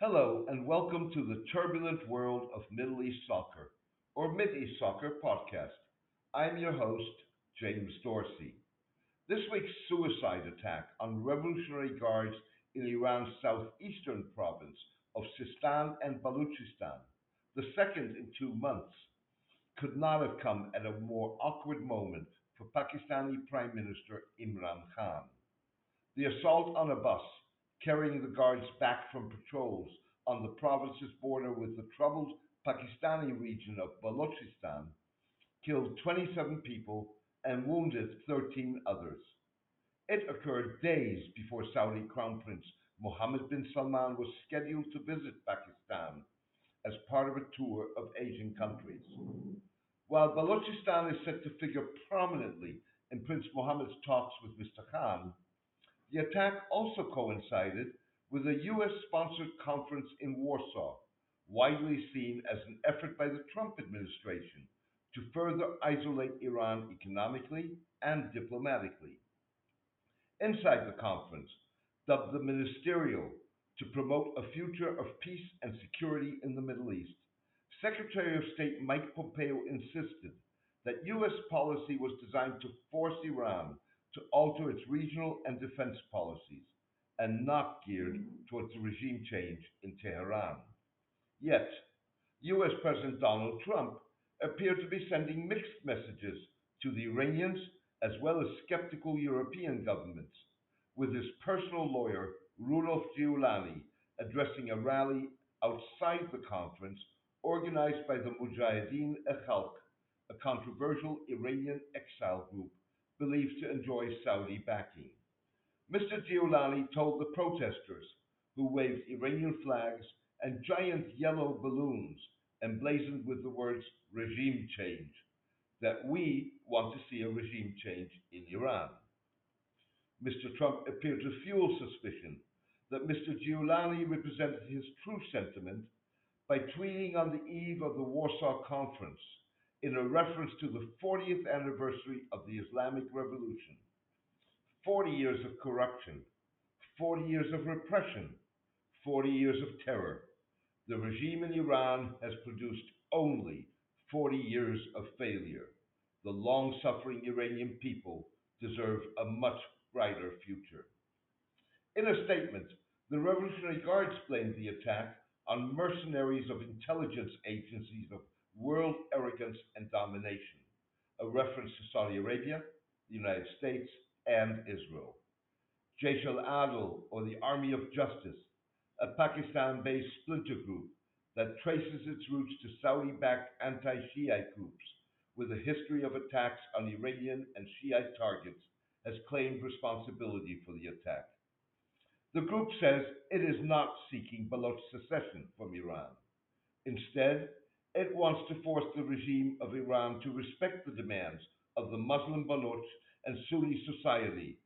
Hello, and welcome to the turbulent world of Middle East soccer, or Mid-East Soccer podcast. I'm your host, James Dorsey. This week's suicide attack on Revolutionary Guards in Iran's southeastern province of Sistan and Baluchistan, the second in two months, could not have come at a more awkward moment for Pakistani Prime Minister Imran Khan. The assault on a bus carrying the guards back from patrols on the province's border with the troubled Pakistani region of Balochistan killed 27 people and wounded 13 others. It occurred days before Saudi Crown Prince Mohammed bin Salman was scheduled to visit Pakistan as part of a tour of Asian countries. While Balochistan is set to figure prominently in Prince Mohammed's talks with Mr. Khan, the attack also coincided with a US sponsored conference in Warsaw, widely seen as an effort by the Trump administration to further isolate Iran economically and diplomatically. Inside the conference, dubbed the Ministerial to promote a future of peace and security in the Middle East, Secretary of State Mike Pompeo insisted that U.S. policy was designed to force Iran to alter its regional and defense policies and not geared towards regime change in Tehran. Yet, US President Donald Trump appeared to be sending mixed messages to the Iranians as well as skeptical European governments, with his personal lawyer, Rudolph Giuliani, addressing a rally outside the conference organized by the Mujahideen Khalq, a controversial Iranian exile group believed to enjoy Saudi backing. Mr. Giuliani told the protesters, who waved Iranian flags and giant yellow balloons emblazoned with the words regime change, that we want to see a regime change in Iran. Mr. Trump appeared to fuel suspicion that Mr. Giuliani represented his true sentiment by tweeting on the eve of the Warsaw Conference in a reference to the 40th anniversary of the Islamic Revolution. 40 years of corruption, 40 years of repression, 40 years of terror. The regime in Iran has produced only 40 years of failure. The long suffering Iranian people deserve a much brighter future. In a statement, the Revolutionary Guards blamed the attack on mercenaries of intelligence agencies of world arrogance and domination, a reference to Saudi Arabia, the United States, and Israel. Jaish al-Adl, or the Army of Justice, a Pakistan-based splinter group that traces its roots to Saudi-backed anti-Shiite groups with a history of attacks on Iranian and Shiite targets, has claimed responsibility for the attack. The group says it is not seeking Baloch secession from Iran. Instead, it wants to force the regime of Iran to respect the demands of the Muslim Baloch and Sunni society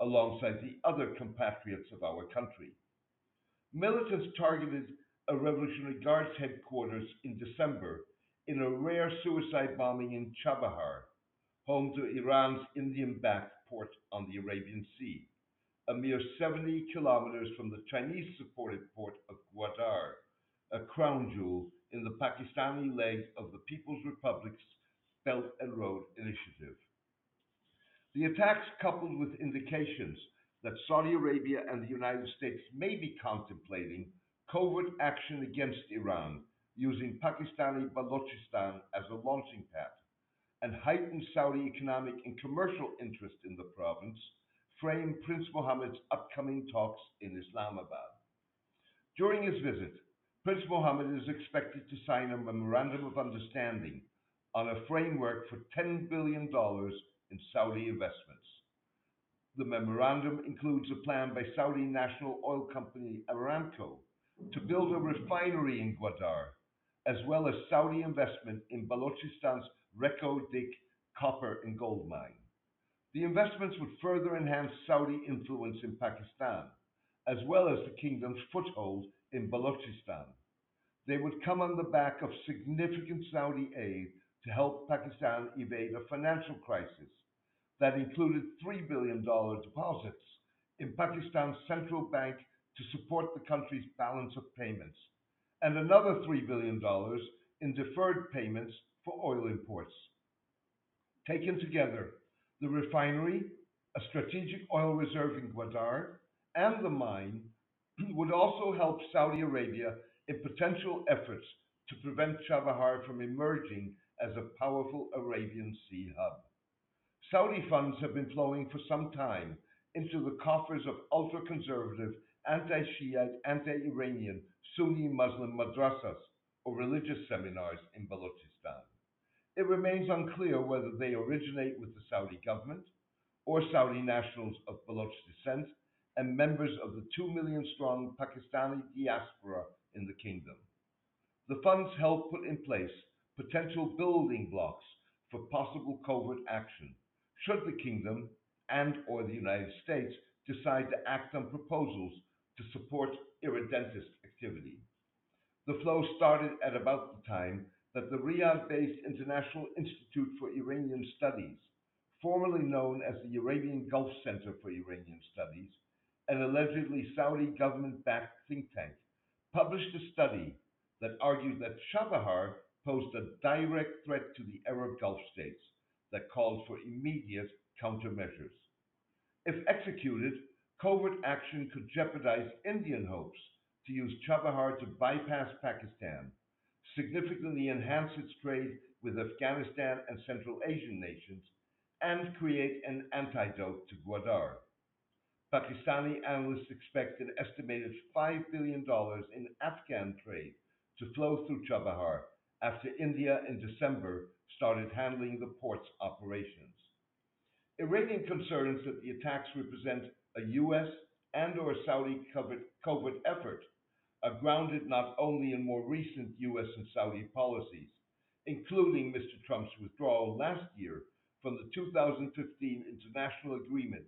alongside the other compatriots of our country. Militants targeted a Revolutionary Guards headquarters in December in a rare suicide bombing in Chabahar, home to Iran's Indian backed port on the Arabian Sea, a mere 70 kilometers from the Chinese supported port of Gwadar, a crown jewel in the Pakistani leg of the People's Republic's Belt and Road Initiative. The attacks, coupled with indications that Saudi Arabia and the United States may be contemplating covert action against Iran using Pakistani Balochistan as a launching pad, and heightened Saudi economic and commercial interest in the province, frame Prince Mohammed's upcoming talks in Islamabad. During his visit, Prince Mohammed is expected to sign a memorandum of understanding on a framework for $10 billion in Saudi investments. The memorandum includes a plan by Saudi national oil company Aramco to build a refinery in Gwadar, as well as Saudi investment in Balochistan's Reko Dik copper and gold mine. The investments would further enhance Saudi influence in Pakistan, as well as the kingdom's foothold in Balochistan. They would come on the back of significant Saudi aid to help Pakistan evade a financial crisis that included $3 billion deposits in Pakistan's central bank to support the country's balance of payments, and another $3 billion in deferred payments for oil imports. Taken together, the refinery, a strategic oil reserve in Ghawar, and the mine would also help Saudi Arabia in potential efforts to prevent Chabahar from emerging as a powerful Arabian Sea hub. Saudi funds have been flowing for some time into the coffers of ultra-conservative, anti-Shiite, anti-Iranian Sunni Muslim madrasas or religious seminars in Balochistan. It remains unclear whether they originate with the Saudi government or Saudi nationals of Baloch descent and members of the 2 million strong Pakistani diaspora in the kingdom. The funds help put in place potential building blocks for possible covert action should the kingdom and or the United States decide to act on proposals to support irredentist activity. The flow started at about the time that the Riyadh-based International Institute for Iranian Studies, formerly known as the Arabian Gulf Center for Iranian Studies, an allegedly Saudi government-backed think tank, published a study that argued that Chabahar posed a direct threat to the Arab Gulf states that called for immediate countermeasures. If executed, covert action could jeopardize Indian hopes to use Chabahar to bypass Pakistan, significantly enhance its trade with Afghanistan and Central Asian nations, and create an antidote to Gwadar. Pakistani analysts expect an estimated $5 billion in Afghan trade to flow through Chabahar after India in December started handling the port's operations. Iranian concerns that the attacks represent a U.S. and or Saudi covert effort are grounded not only in more recent U.S. and Saudi policies, including Mr. Trump's withdrawal last year from the 2015 international agreement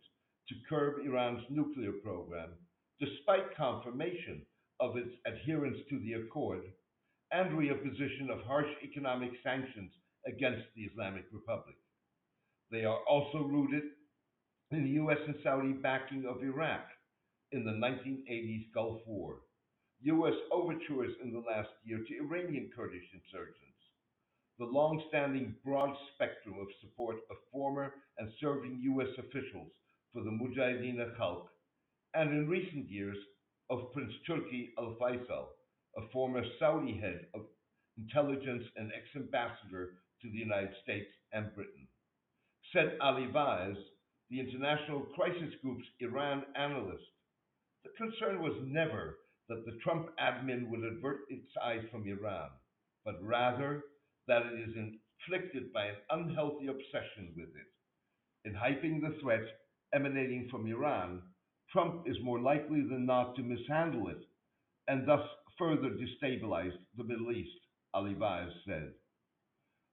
to curb Iran's nuclear program, despite confirmation of its adherence to the accord and reimposition of harsh economic sanctions against the Islamic Republic. They are also rooted in the U.S. and Saudi backing of Iraq in the 1980s Gulf War, U.S. overtures in the last year to Iranian Kurdish insurgents, the long-standing broad spectrum of support of former and serving U.S. officials for the Mujahideen Khalq, and in recent years of Prince Turki Al Faisal, a former Saudi head of intelligence and ex-ambassador to the United States and Britain. Said Ali Vaez, the International Crisis Group's Iran analyst, the concern was never that the Trump admin would avert its eyes from Iran, but rather that it is inflicted by an unhealthy obsession with it. In hyping the threat emanating from Iran, Trump is more likely than not to mishandle it and thus further destabilize the Middle East, Ali Vaez said.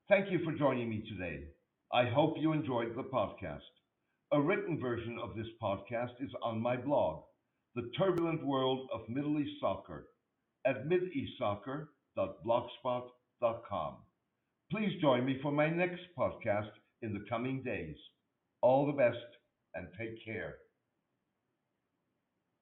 Thank you for joining me today. I hope you enjoyed the podcast. A written version of this podcast is on my blog, The Turbulent World of Middle East Soccer, at mideastsoccer.blogspot.com. Please join me for my next podcast in the coming days. All the best and take care.